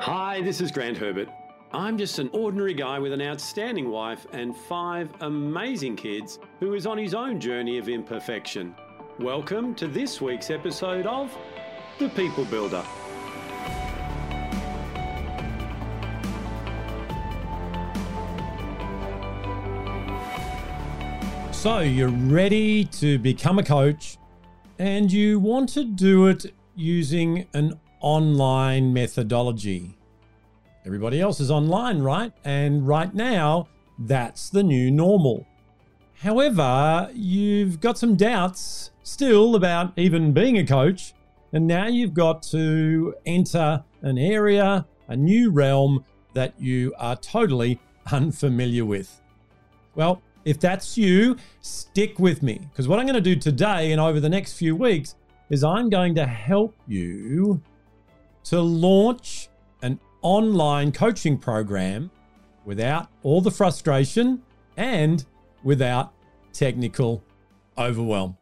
Hi, this is Grant Herbert. I'm just an ordinary guy with an outstanding wife and five amazing kids who is on his own journey of imperfection. Welcome to this week's episode of The People Builder. So, you're ready to become a coach and you want to do it using an online methodology. Everybody else is online, right? And right now, that's the new normal. However, you've got some doubts still about even being a coach, and now you've got to enter an area, a new realm that you are totally unfamiliar with. Well, if that's you, stick with me because what I'm going to do today and over the next few weeks is I'm going to help you to launch an online coaching program without all the frustration and without technical overwhelm.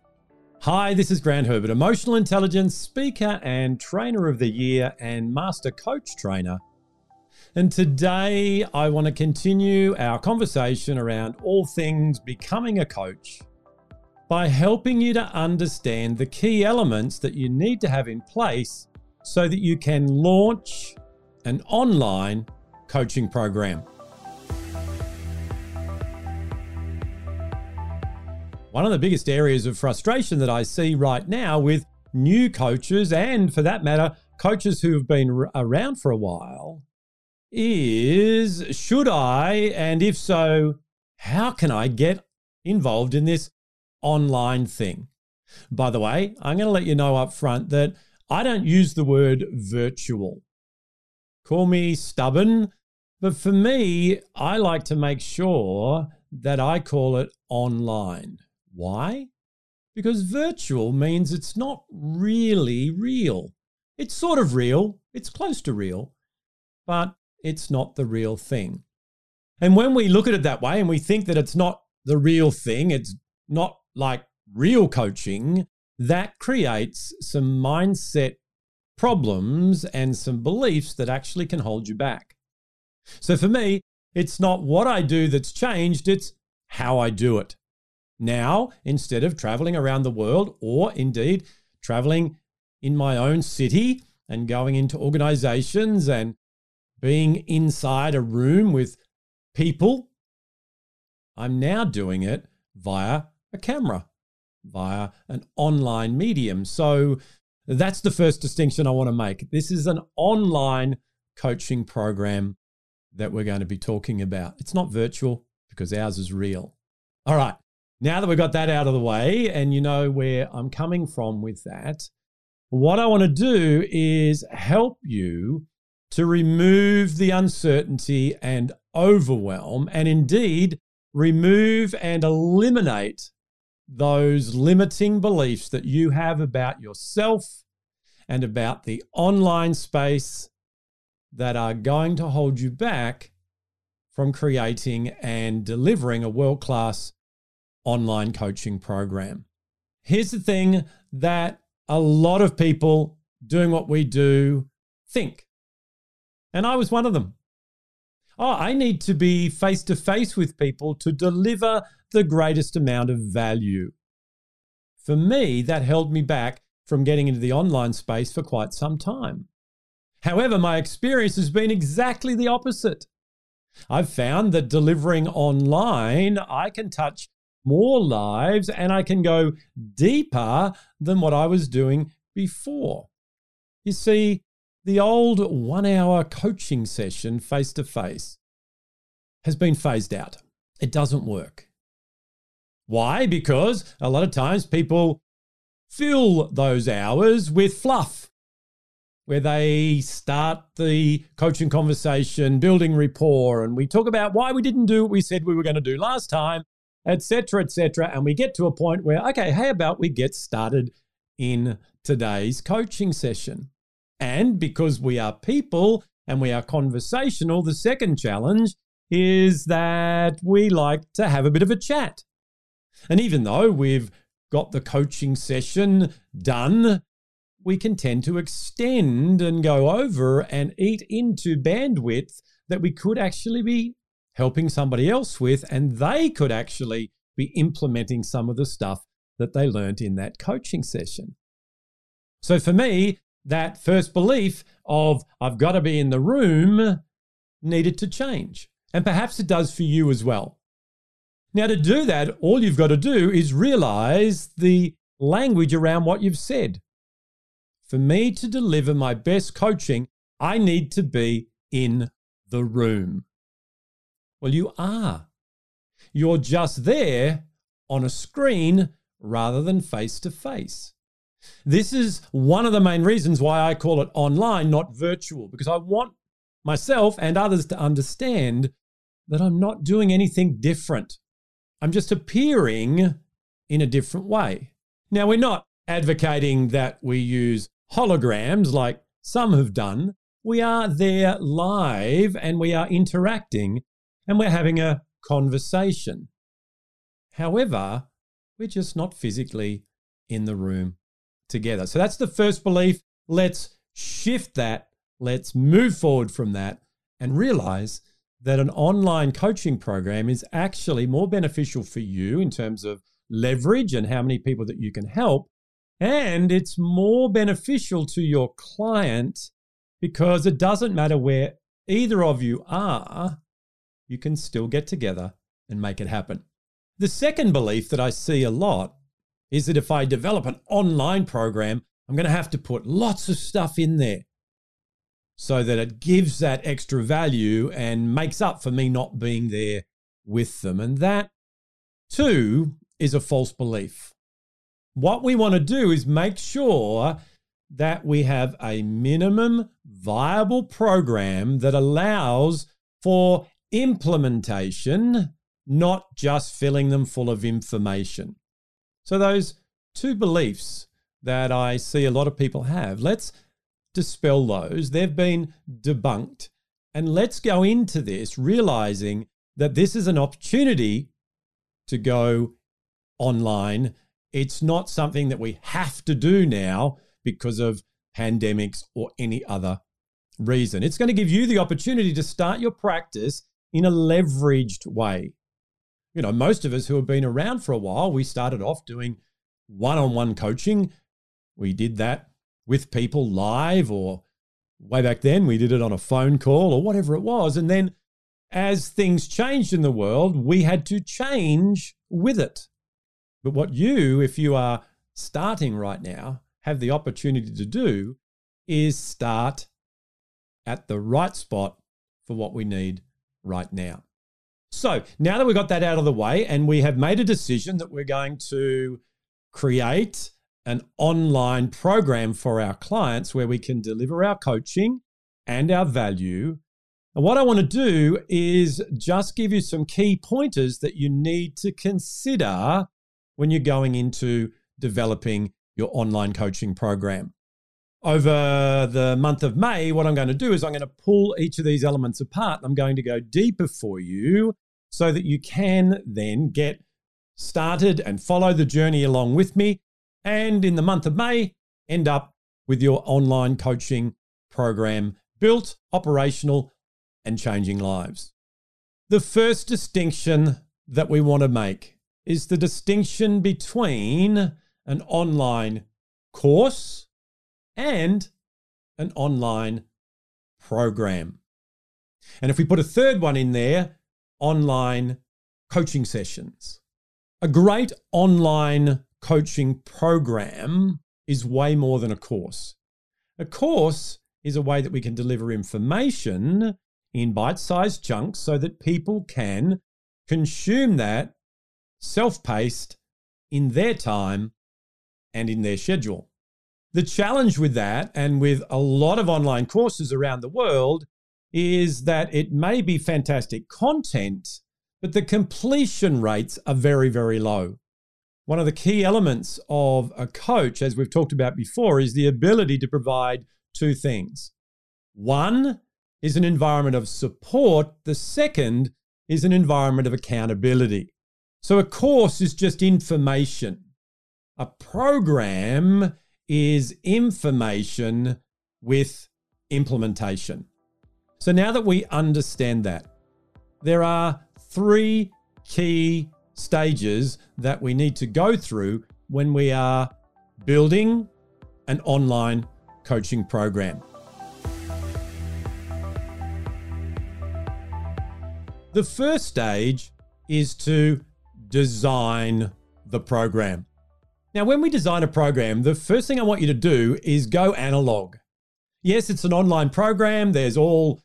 Hi, this is Grant Herbert, emotional intelligence speaker and trainer of the year and master coach trainer. And today I want to continue our conversation around all things becoming a coach by helping you to understand the key elements that you need to have in place so that you can launch an online coaching program. One of the biggest areas of frustration that I see right now with new coaches, and for that matter, coaches who have been around for a while, is should I, and if so, how can I get involved in this online thing? By the way, I'm going to let you know up front that I don't use the word virtual. Call me stubborn, but for me, I like to make sure that I call it online. Why? Because virtual means it's not really real. It's sort of real, it's close to real, but it's not the real thing. And when we look at it that way and we think that it's not the real thing, it's not like real coaching, that creates some mindset problems and some beliefs that actually can hold you back. So for me, it's not what I do that's changed, it's how I do it. Now, instead of traveling around the world or indeed traveling in my own city and going into organizations and being inside a room with people, I'm now doing it via a camera via an online medium. So that's the first distinction I want to make. This is an online coaching program that we're going to be talking about. It's not virtual because ours is real. All right. Now that we've got that out of the way and you know where I'm coming from with that, what I want to do is help you to remove the uncertainty and overwhelm, and indeed remove and eliminate those limiting beliefs that you have about yourself and about the online space that are going to hold you back from creating and delivering a world class online coaching program. Here's the thing that a lot of people doing what we do think, and I was one of them. Oh, I need to be face to face with people to deliver the greatest amount of value. For me, that held me back from getting into the online space for quite some time. However, my experience has been exactly the opposite. I've found that delivering online, I can touch more lives and I can go deeper than what I was doing before. You see, the old one hour coaching session face to face has been phased out. It doesn't work. Why? Because a lot of times people fill those hours with fluff, where they start the coaching conversation, building rapport, and we talk about why we didn't do what we said we were going to do last time, etc., etc. And we get to a point where, okay, how about we get started in today's coaching session? And because we are people and we are conversational, the second challenge is that we like to have a bit of a chat. And even though we've got the coaching session done, we can tend to extend and go over and eat into bandwidth that we could actually be helping somebody else with, and they could actually be implementing some of the stuff that they learned in that coaching session. So for me, that first belief of I've got to be in the room needed to change. And perhaps it does for you as well. Now, to do that, all you've got to do is realize the language around what you've said. For me to deliver my best coaching, I need to be in the room. Well, you are. You're just there on a screen rather than face to face. This is one of the main reasons why I call it online, not virtual, because I want myself and others to understand that I'm not doing anything different. I'm just appearing in a different way. Now, we're not advocating that we use holograms like some have done. We are there live and we are interacting and we're having a conversation. However, we're just not physically in the room together. So that's the first belief. Let's shift that. Let's move forward from that and realize that an online coaching program is actually more beneficial for you in terms of leverage and how many people that you can help. And it's more beneficial to your client because it doesn't matter where either of you are, you can still get together and make it happen. The second belief that I see a lot is that if I develop an online program, I'm going to have to put lots of stuff in there so that it gives that extra value and makes up for me not being there with them. And that, too, is a false belief. What we want to do is make sure that we have a minimum viable program that allows for implementation, not just filling them full of information. So, those two beliefs that I see a lot of people have, let's dispel those. They've been debunked. And let's go into this realizing that this is an opportunity to go online. It's not something that we have to do now because of pandemics or any other reason. It's going to give you the opportunity to start your practice in a leveraged way. You know, most of us who have been around for a while, we started off doing one on one coaching. We did that with people live, or way back then, we did it on a phone call or whatever it was. And then as things changed in the world, we had to change with it. But what you, if you are starting right now, have the opportunity to do is start at the right spot for what we need right now. So now that we've got that out of the way and we have made a decision that we're going to create an online program for our clients where we can deliver our coaching and our value. And what I want to do is just give you some key pointers that you need to consider when you're going into developing your online coaching program over the month of May, what I'm going to do is I'm going to pull each of these elements apart. I'm going to go deeper for you so that you can then get started and follow the journey along with me. And in the month of May, end up with your online coaching program built, operational, and changing lives. The first distinction that we want to make is the distinction between an online course and an online program. And if we put a third one in there, online coaching sessions. A great online coaching program is way more than a course. A course is a way that we can deliver information in bite sized chunks so that people can consume that self paced in their time and in their schedule. The challenge with that, and with a lot of online courses around the world, is that it may be fantastic content, but the completion rates are very, very low. One of the key elements of a coach, as we've talked about before, is the ability to provide two things. One is an environment of support, the second is an environment of accountability. So, a course is just information. A program is information with implementation. So now that we understand that, there are three key stages that we need to go through when we are building an online coaching program. The first stage is to design the program. Now, when we design a program, the first thing I want you to do is go analog. Yes, it's an online program. There's all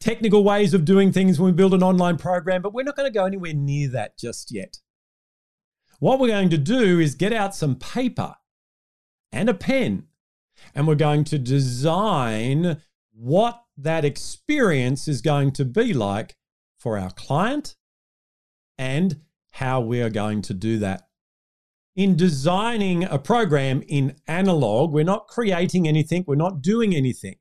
technical ways of doing things when we build an online program, but we're not going to go anywhere near that just yet. What we're going to do is get out some paper and a pen, and we're going to design what that experience is going to be like for our client and how we are going to do that. In designing a program in analog, we're not creating anything, we're not doing anything.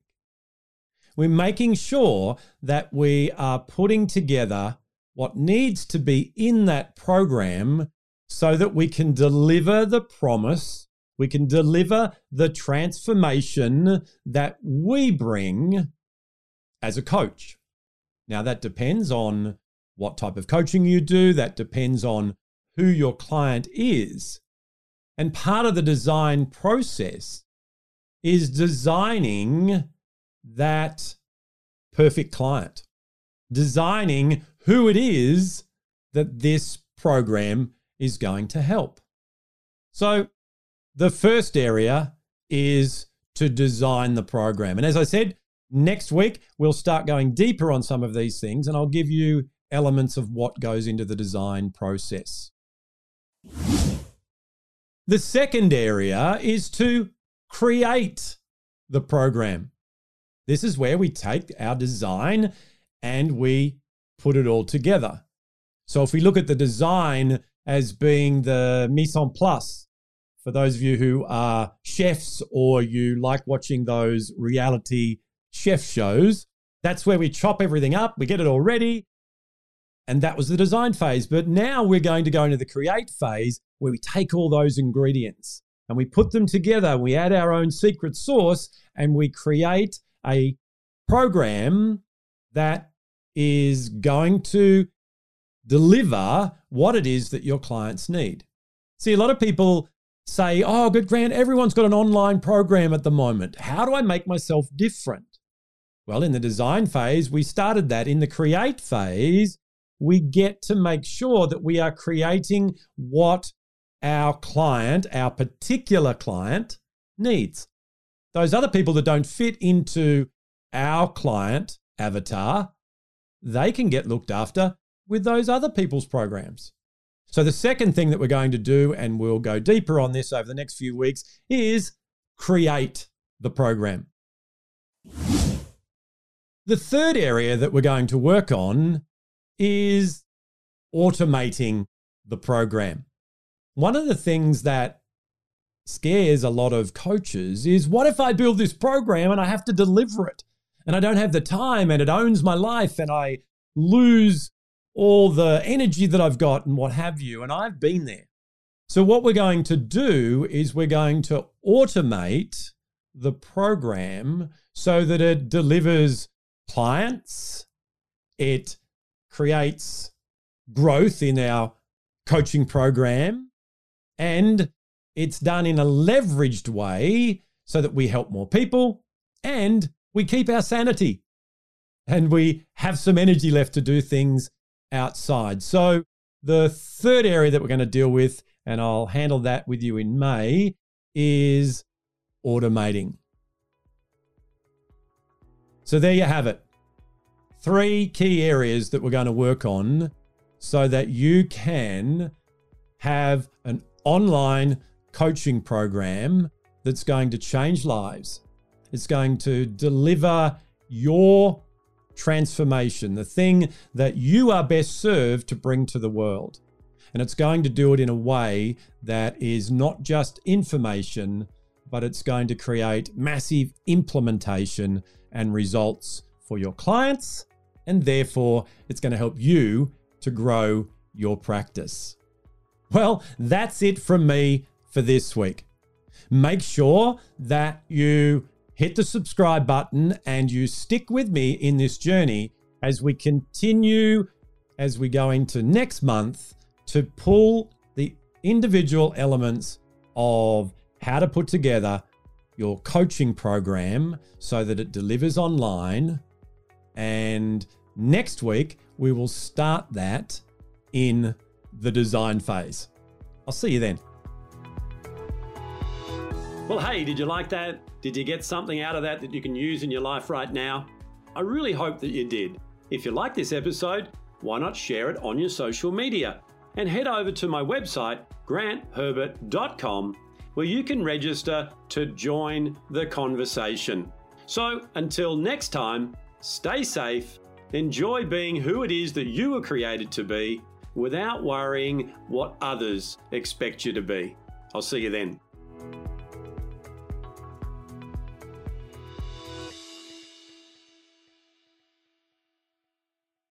We're making sure that we are putting together what needs to be in that program so that we can deliver the promise, we can deliver the transformation that we bring as a coach. Now, that depends on what type of coaching you do, that depends on who your client is. And part of the design process is designing that perfect client, designing who it is that this program is going to help. So, the first area is to design the program. And as I said, next week we'll start going deeper on some of these things and I'll give you elements of what goes into the design process. The second area is to create the program. This is where we take our design and we put it all together. So if we look at the design as being the mise en place, for those of you who are chefs or you like watching those reality chef shows, that's where we chop everything up, we get it all ready. And that was the design phase. But now we're going to go into the create phase where we take all those ingredients and we put them together. We add our own secret sauce and we create a program that is going to deliver what it is that your clients need. See, a lot of people say, Oh, good, Grant, everyone's got an online program at the moment. How do I make myself different? Well, in the design phase, we started that. In the create phase, we get to make sure that we are creating what our client, our particular client, needs those other people that don't fit into our client avatar, they can get looked after with those other people's programs. So, the second thing that we're going to do, and we'll go deeper on this over the next few weeks, is create the program. The third area that we're going to work on is automating the program. One of the things that scares a lot of coaches is what if I build this program and I have to deliver it and I don't have the time and it owns my life and I lose all the energy that I've got and what have you. And I've been there. So, what we're going to do is we're going to automate the program so that it delivers clients, it creates growth in our coaching program, and it's done in a leveraged way so that we help more people and we keep our sanity and we have some energy left to do things outside. So, the third area that we're going to deal with, and I'll handle that with you in May, is automating. So, there you have it. Three key areas that we're going to work on so that you can have an online coaching program that's going to change lives. It's going to deliver your transformation, the thing that you are best served to bring to the world. And it's going to do it in a way that is not just information, but it's going to create massive implementation and results for your clients. And therefore, it's going to help you to grow your practice. Well, that's it from me for this week. Make sure that you hit the subscribe button and you stick with me in this journey as we continue, as we go into next month, to pull the individual elements of how to put together your coaching program so that it delivers online. And next week, we will start that in the design phase. I'll see you then. Well, hey, did you like that? Did you get something out of that that you can use in your life right now? I really hope that you did. If you like this episode, why not share it on your social media? And head over to my website, grantherbert.com, where you can register to join the conversation. So until next time, stay safe, enjoy being who it is that you were created to be without worrying what others expect you to be. I'll see you then.